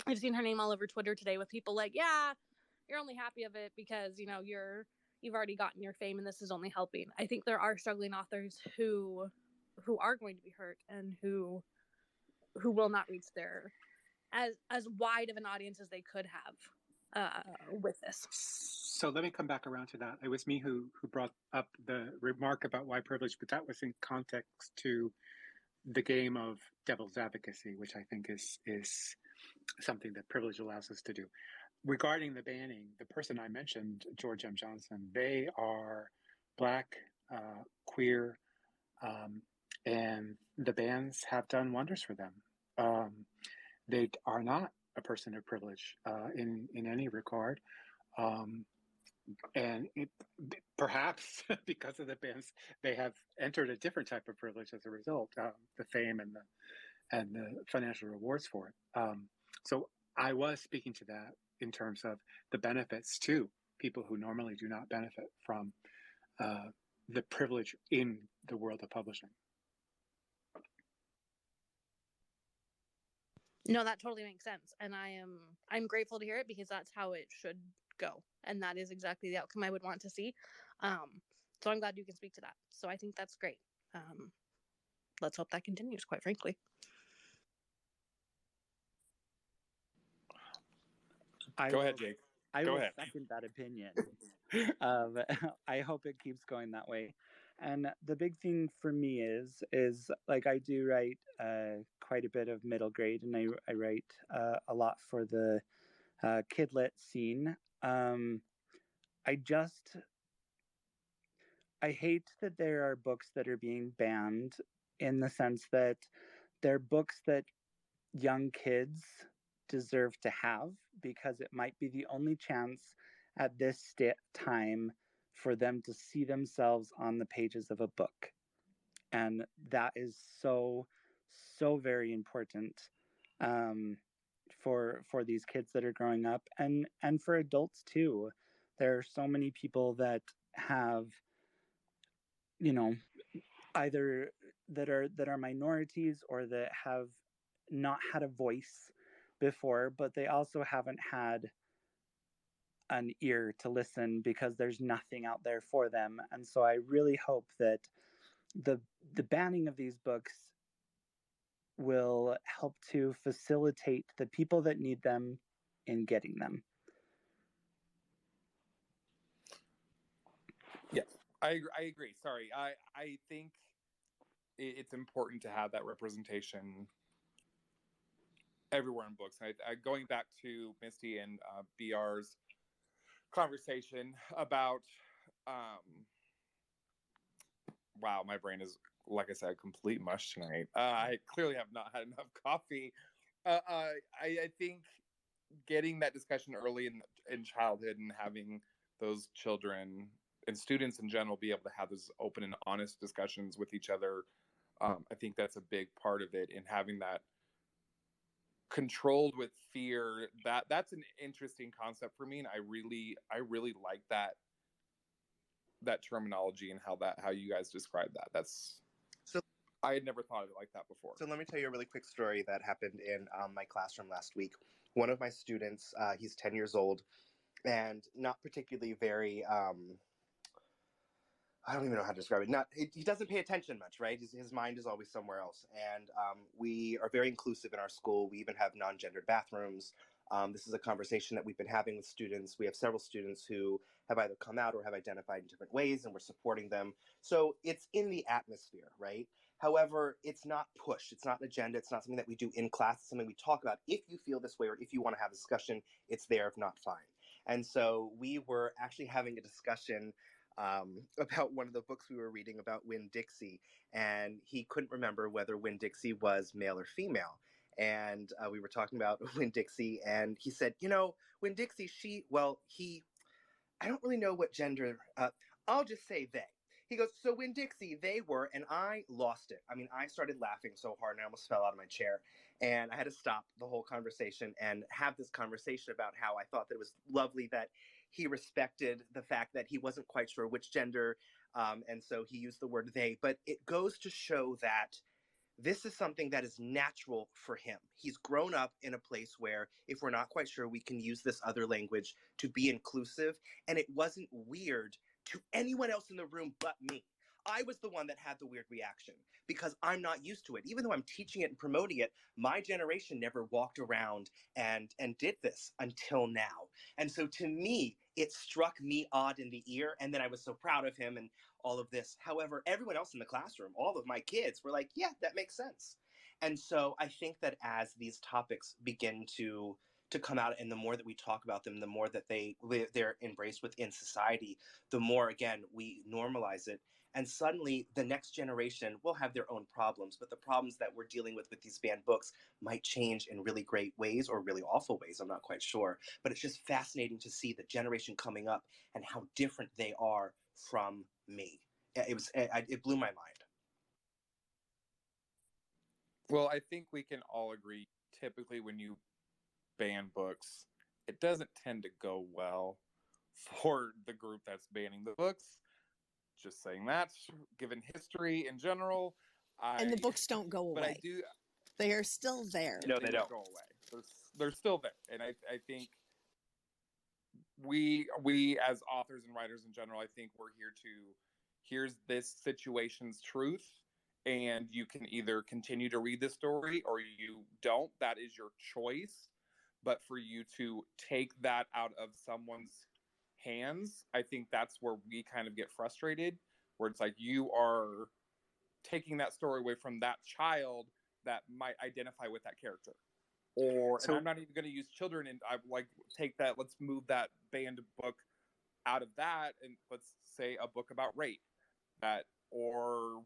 I've seen her name all over Twitter today with people like, "Yeah, you're only happy of it because you know you're you've already gotten your fame and this is only helping." I think there are struggling authors who who are going to be hurt and who who will not reach their as as wide of an audience as they could have uh, with this. So let me come back around to that. It was me who who brought up the remark about why privilege, but that was in context to the game of devil's advocacy, which I think is is something that privilege allows us to do. Regarding the banning, the person I mentioned, George M. Johnson, they are black, uh, queer, um, and the bans have done wonders for them. Um, they are not a person of privilege uh, in in any regard. Um, and it, perhaps because of the bans, they have entered a different type of privilege as a result, uh, the fame and the and the financial rewards for it. Um, so I was speaking to that in terms of the benefits to people who normally do not benefit from uh, the privilege in the world of publishing. No, that totally makes sense. And I am I'm grateful to hear it because that's how it should go. And that is exactly the outcome I would want to see. Um, so I'm glad you can speak to that. So I think that's great. Um, let's hope that continues, quite frankly. I Go will- ahead, Jake. I Go will ahead. second that opinion. um, I hope it keeps going that way. And the big thing for me is is like I do write uh, quite a bit of middle grade, and I I write uh, a lot for the uh, kidlit scene. Um, I just I hate that there are books that are being banned in the sense that they're books that young kids deserve to have because it might be the only chance at this sta- time for them to see themselves on the pages of a book. And that is so, so very important um, for for these kids that are growing up and and for adults too. There are so many people that have, you know, either that are that are minorities or that have not had a voice before, but they also haven't had an ear to listen because there's nothing out there for them. And so I really hope that the the banning of these books will help to facilitate the people that need them in getting them. I I agree. Sorry, I I think it's important to have that representation everywhere in books. I, I going back to Misty and uh, BR's conversation about um wow my brain is like i said complete mush tonight uh, i clearly have not had enough coffee uh, uh, I, I think getting that discussion early in in childhood and having those children and students in general be able to have those open and honest discussions with each other um, i think that's a big part of it in having that controlled with fear that that's an interesting concept for me and i really i really like that that terminology and how that how you guys describe that that's So- i had never thought of it like that before So let me tell you a really quick story that happened in um, my classroom last week. One of my students, uh, he's 10 years old and not particularly very, um, I don't even know how to describe it. Not he, he doesn't pay attention much, right? His, his mind is always somewhere else. And um, we are very inclusive in our school. We even have non-gendered bathrooms. Um, this is a conversation that we've been having with students. We have several students who have either come out or have identified in different ways, and we're supporting them. So it's in the atmosphere, right? However, it's not pushed. It's not an agenda. It's not something that we do in class. It's something we talk about. If you feel this way or if you want to have a discussion, it's there. If not, fine. And so we were actually having a discussion um, about one of the books we were reading about Winn-Dixie, and he couldn't remember whether Winn-Dixie was male or female. And uh, we were talking about Winn-Dixie, and he said, "You know, Winn-Dixie, she, well, he, I don't really know what gender. Uh, I'll just say they." He goes, So Winn-Dixie, they were, and I lost it. I mean, I started laughing so hard and I almost fell out of my chair. And I had to stop the whole conversation and have this conversation about how I thought that it was lovely that he respected the fact that he wasn't quite sure which gender. Um, and so he used the word they. But it goes to show that this is something that is natural for him. He's grown up in a place where, if we're not quite sure, we can use this other language to be inclusive. And it wasn't weird to anyone else in the room but me. I was the one that had the weird reaction because I'm not used to it. Even though I'm teaching it and promoting it, my generation never walked around and and did this until now. And so to me, it struck me odd in the ear and then I was so proud of him and all of this. However, everyone else in the classroom, all of my kids were like, "Yeah, that makes sense." And so I think that as these topics begin to to come out and the more that we talk about them the more that they they're embraced within society the more again we normalize it and suddenly the next generation will have their own problems but the problems that we're dealing with with these banned books might change in really great ways or really awful ways i'm not quite sure but it's just fascinating to see the generation coming up and how different they are from me it was it, blew my mind well i think we can all agree typically when you ban books, it doesn't tend to go well for the group that's banning the books. Just saying that, given history in general. I, and the books don't go away. But I do. They are still there. No, they, they don't go away. They're, they're still there, and I, I think we we as authors and writers in general, I think we're here to here's this situation's truth and you can either continue to read the story or you don't that is your choice but for you to take that out of someone's hands, I think that's where we kind of get frustrated, where it's like you are taking that story away from that child that might identify with that character. Or so, and I'm not even going to use children and I like take that let's move that banned book out of that and let's say a book about rape that or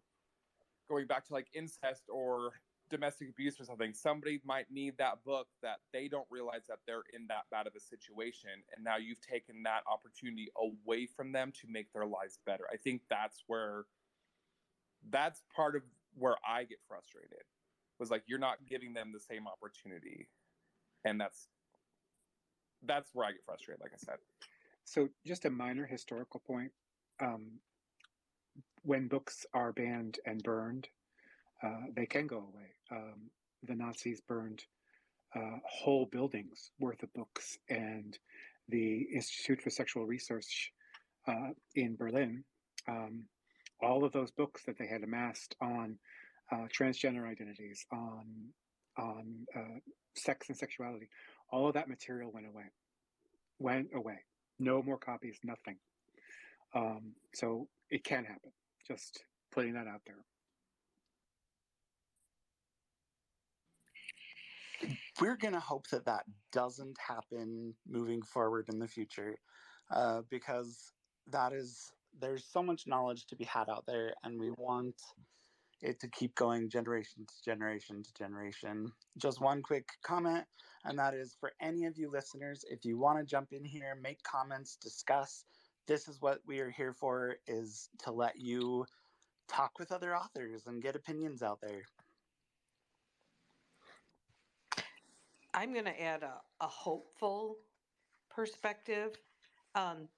going back to like incest or domestic abuse or something, somebody might need that book that they don't realize that they're in that bad of a situation. And now you've taken that opportunity away from them to make their lives better. I think that's where that's part of where I get frustrated was like you're not giving them the same opportunity. And that's that's where I get frustrated, like I said. So just a minor historical point. Um, when books are banned and burned, uh, they can go away. Um, the Nazis burned uh, whole buildings worth of books, and the Institute for Sexual Research uh, in Berlin, um, all of those books that they had amassed on uh, transgender identities, on on uh, sex and sexuality, all of that material went away. Went away. No more copies. Nothing. Um, so it can happen. Just putting that out there. We're going to hope that that doesn't happen moving forward in the future uh, because that is there's so much knowledge to be had out there and we want it to keep going generation to generation to generation. Just one quick comment and that is for any of you listeners if you want to jump in here make comments discuss this is what we are here for is to let you talk with other authors and get opinions out there I'm going to add a, a hopeful perspective. Um,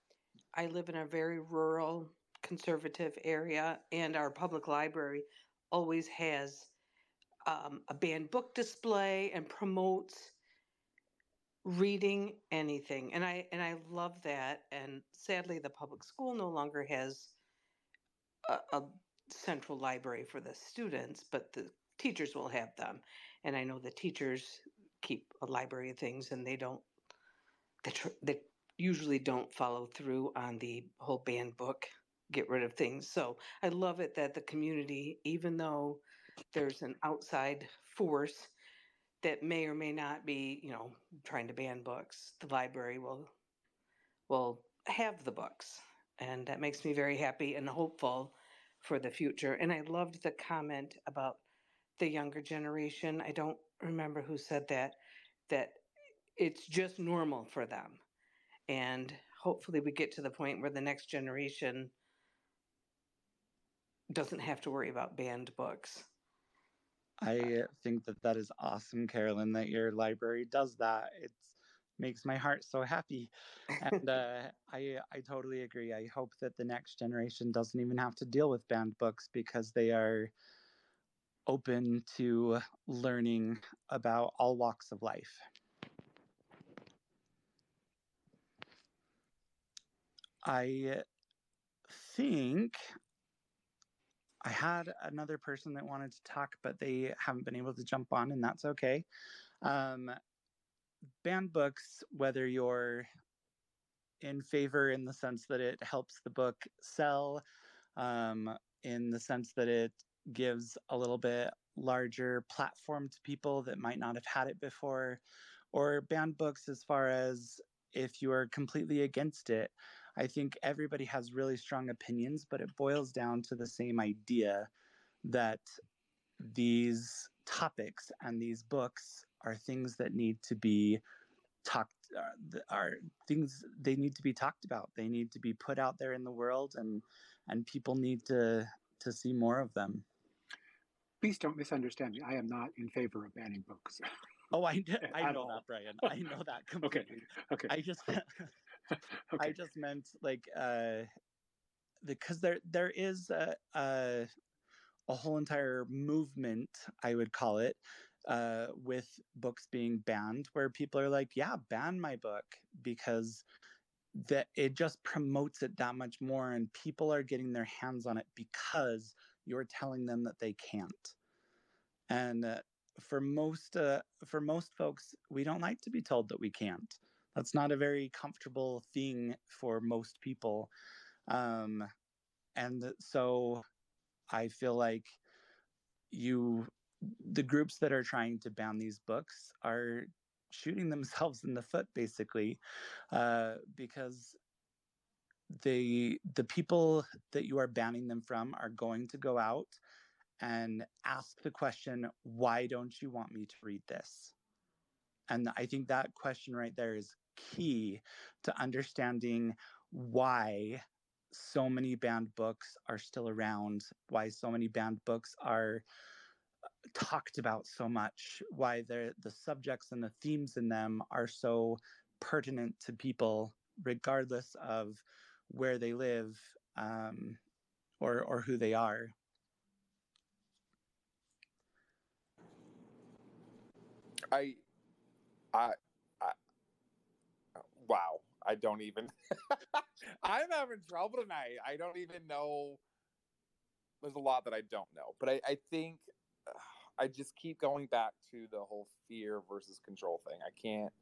I live in a very rural, conservative area, and our public library always has um, a banned book display and promotes reading anything and i and i love that and sadly the public school no longer has a, a central library for the students but the teachers will have them and i know the teachers keep a library of things and they don't they, tr- they usually don't follow through on the whole banned book get rid of things. So i love it that the community even though there's an outside force that may or may not be you know trying to ban books the library will will have the books. And that makes me very happy and hopeful for the future. And i loved the comment about the younger generation. I don't remember who said that, that it's just normal for them. And hopefully we get to the point where the next generation doesn't have to worry about banned books. I think that that is awesome, Carolyn, that your library does that. It makes my heart so happy. And uh, I, I totally agree. I hope that the next generation doesn't even have to deal with banned books because they are open to learning about all walks of life. I think I had another person that wanted to talk, but they haven't been able to jump on, and that's okay. Um, banned books, whether you're in favor in the sense that it helps the book sell, um, in the sense that it gives a little bit larger platform to people that might not have had it before, or banned books as far as if you are completely against it. I think everybody has really strong opinions, but it boils down to the same idea that these topics and these books are things that need to be talked uh, are things they need to be talked about they need to be put out there in the world and and people need to to see more of them Please don't misunderstand me. I am not in favor of banning books. oh i, I know that brian i know that completely okay. Okay. i just i just meant like uh because there there is a, a a whole entire movement i would call it uh with books being banned where people are like yeah ban my book because that it just promotes it that much more and people are getting their hands on it because you're telling them that they can't. And uh, for most uh, for most folks we don't like to be told that we can't. That's not a very comfortable thing for most people. Um, and so i feel like you the groups that are trying to ban these books are shooting themselves in the foot basically uh, because they the people that you are banning them from are going to go out and ask the question why don't you want me to read this? And i think that question right there is key to understanding why so many banned books are still around why so many banned books are uh, talked about so much why the the subjects and the themes in them are so pertinent to people regardless of where they live um, or or who they are I, I, I, wow. I don't even. I'm having trouble tonight. I don't even know. There's a lot that I don't know, but I, I think I just keep going back to the whole fear versus control thing. I can't.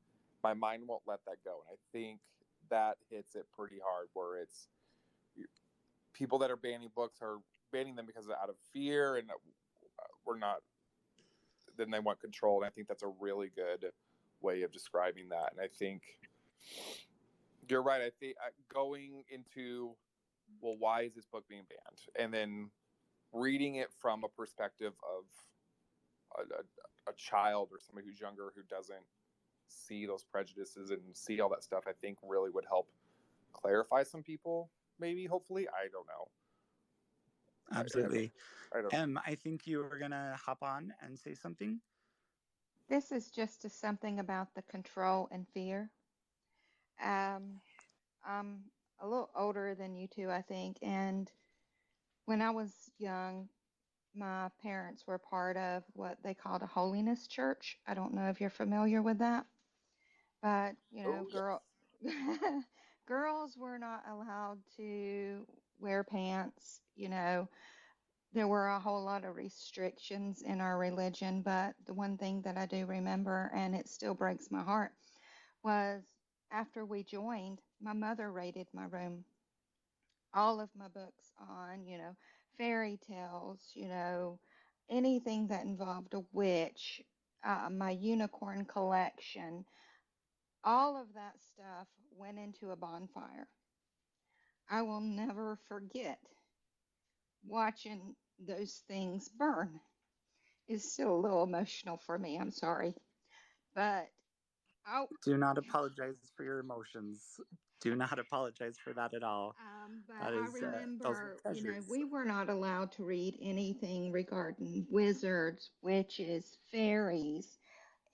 My mind won't let that go, and I think that hits it pretty hard. Where it's people that are banning books are banning them because out of fear, and uh, we're not then they want control. And I think that's a really good way of describing that. And I think you're right. I think uh, going into, well, why is this book being banned? And then reading it from a perspective of a, a, a child or somebody who's younger who doesn't see those prejudices and see all that stuff, I think really would help clarify some people, maybe, hopefully. I don't know. absolutely I don't em i think you were gonna hop on and say something This is just a, something about the control and fear. Um, I'm a little older than you two, I think, and when I was young, my parents were part of what they called a holiness church. I don't know if you're familiar with that, but you know, Oh, yes. girl, girls were not allowed to wear pants. You know, there were a whole lot of restrictions in our religion, but the one thing that I do remember, and it still breaks my heart, was after we joined, my mother raided my room. All of my books on, you know, fairy tales, you know, anything that involved a witch, uh, my unicorn collection, all of that stuff went into a bonfire. I will never forget watching those things burn is still a little emotional for me. I'm sorry. But I, do not apologize for your emotions do not apologize for that at all um, but That I is, uh, remember, you know, we were not allowed to read anything regarding wizards, witches, fairies,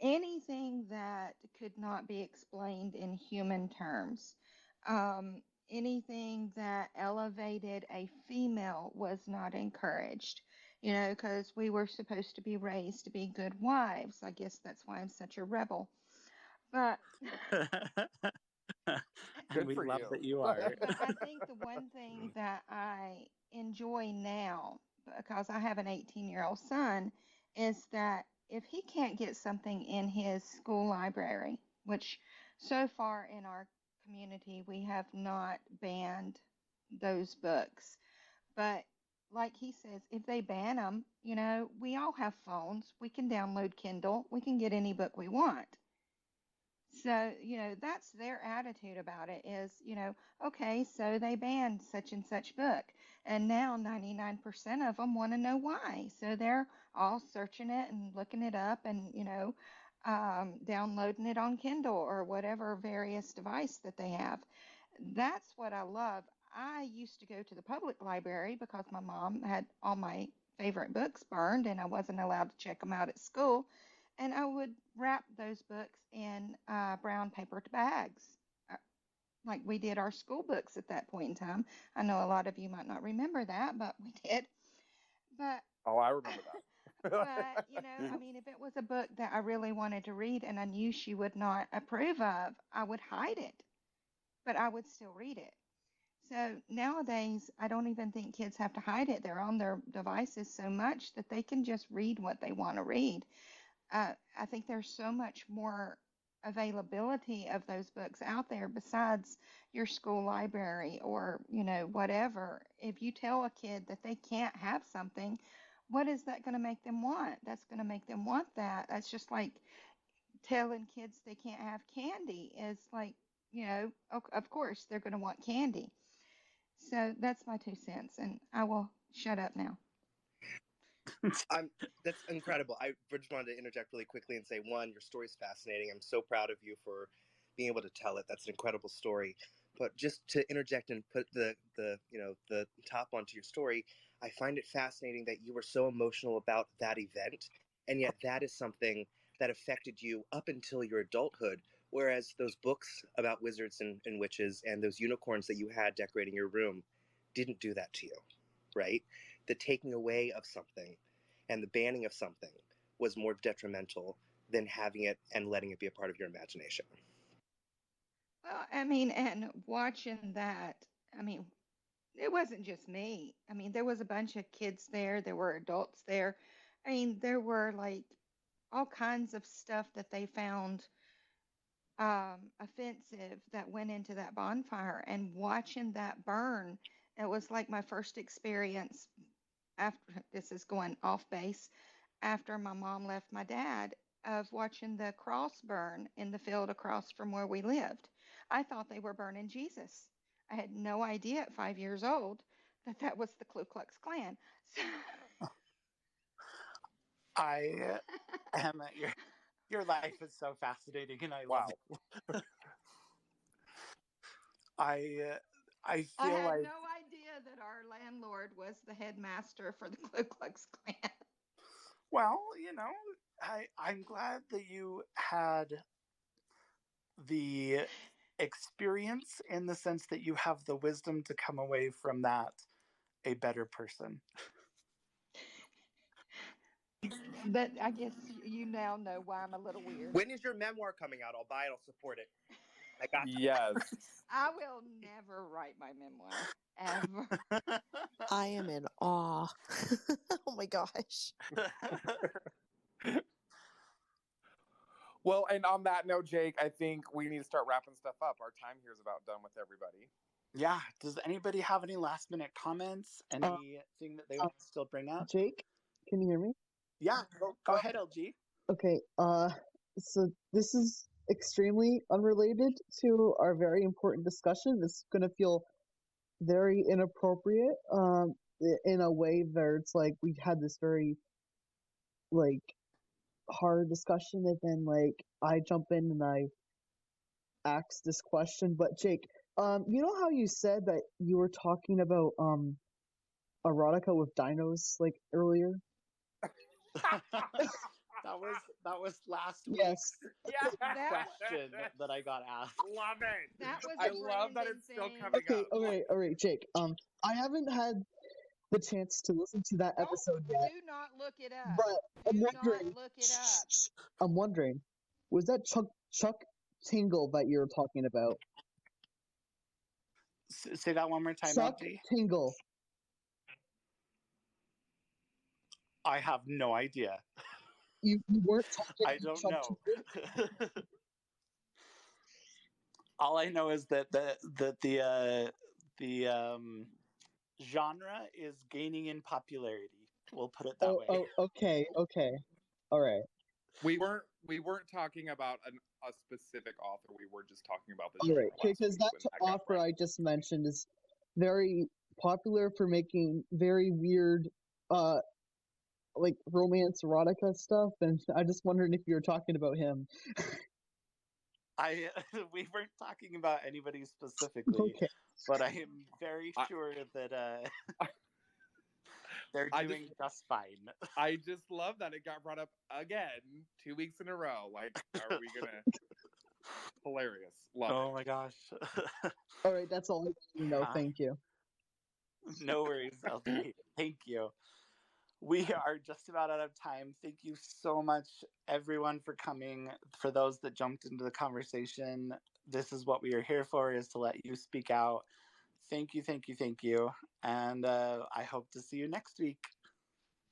anything that could not be explained in human terms. Um, anything that elevated a female was not encouraged, you know, because we were supposed to be raised to be good wives. I guess that's why I'm such a rebel. But and Good we love you. that you are but I think the one thing that I enjoy now because I have an 18 year old son, is that if he can't get something in his school library, which so far in our community we have not banned those books, but like he says, if they ban them, you know, we all have phones. We can download Kindle. We can get any book we want. So, you know, that's their attitude about it is, you know, okay, so they banned such and such book. And now 99% of them want to know why. So they're all searching it and looking it up and, you know, um, downloading it on Kindle or whatever various device that they have. That's what I love. I used to go to the public library because my mom had all my favorite books burned and I wasn't allowed to check them out at school. And I would wrap those books in uh, brown paper bags, like we did our school books at that point in time. I know a lot of you might not remember that, but we did. But Oh, I remember that. but you know, I mean, if it was a book that I really wanted to read and I knew she would not approve of, I would hide it, but I would still read it. So nowadays, I don't even think kids have to hide it. They're on their devices so much that they can just read what they want to read. Uh, I think there's so much more availability of those books out there besides your school library or, you know, whatever. If you tell a kid that they can't have something, what is that going to make them want? That's going to make them want that. That's just like telling kids they can't have candy is like, you know, of, course they're going to want candy. So that's my two cents, and I will shut up now. I'm that's incredible. I just wanted to interject really quickly and say one, your story is fascinating. I'm so proud of you for being able to tell it. That's an incredible story. But just to interject and put the the you know the top onto your story, I find it fascinating that you were so emotional about that event, and yet that is something that affected you up until your adulthood. Whereas those books about wizards and, and witches and those unicorns that you had decorating your room didn't do that to you, right? The taking away of something and the banning of something was more detrimental than having it and letting it be a part of your imagination. Well, I mean, and watching that, I mean, it wasn't just me. I mean, there was a bunch of kids there, there were adults there. I mean, there were like all kinds of stuff that they found um, offensive that went into that bonfire. And watching that burn, it was like my first experience after this is going off base after my mom left my dad of watching the cross burn in the field across from where we lived. I thought they were burning Jesus. I had no idea at five years old that that was the Ku Klux Klan. So, I am at your your life is so fascinating, and I Wow. love it. I uh, I feel I had like no idea that our landlord was the headmaster for the Ku Klux Klan. well, you know, I I'm glad that you had the experience in the sense that you have the wisdom to come away from that a better person. But I guess you now know why I'm a little weird. When is your memoir coming out? I'll buy it. I'll support it. I got you. yes. I will never write my memoir ever. I am in awe. oh my gosh. Well, and on that note, Jake, I think we need to start wrapping stuff up. Our time here is about done with everybody. yeah. Does anybody have any last minute comments? Anything that they uh, want to still bring up? Jake, can you hear me? Yeah. Go, go ahead, LG. Okay, uh, so this is extremely unrelated to our very important discussion. It's going to feel very inappropriate, um, in a way where it's like we had this very, like, hard discussion, and then, like, I jump in and I ask this question. But, Jake, um, you know how you said that you were talking about, um, erotica with dinos, like, earlier? that was that was last Yes. week's That- question that I got asked. Love it. That was I love that Brandon it's still thing. coming Okay, up. alright, alright, Jake. Um, I haven't had the chance to listen to that Don't- episode yet, Do not look it up. but I'm Do not wondering. look it up. I'm wondering, was that Chuck Chuck Tingle that you were talking about? S- say that one more time, Chuck LG. Tingle. I have no idea. You, you weren't talking I don't Trump know. All I know is that the that the uh, the um, genre is gaining in popularity. We'll put it that Oh, way. oh, okay, okay, all right. We weren't we weren't talking about an, a specific author. We were just talking about the All genre right, because that when that offer I just mentioned is very popular for making very weird, uh, like romance erotica stuff, and I just wondered if you were talking about him. I we weren't talking about anybody specifically, Okay. but I am very I- sure that uh, they're doing just- just fine. I just love that it got brought up again two weeks in a row. Like, are we gonna? Hilarious. Love oh it. my gosh. All right, that's all No, want to know. Hi. Thank you. no worries, LD. Thank you. We are just about out of time. Thank you so much, everyone, for coming. For those that jumped into the conversation, this is what we are here for: is to let you speak out. Thank you, thank you, thank you, and uh, I hope to see you next week.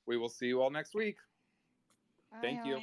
We will see you all next week. Bye, Thank you. y'all.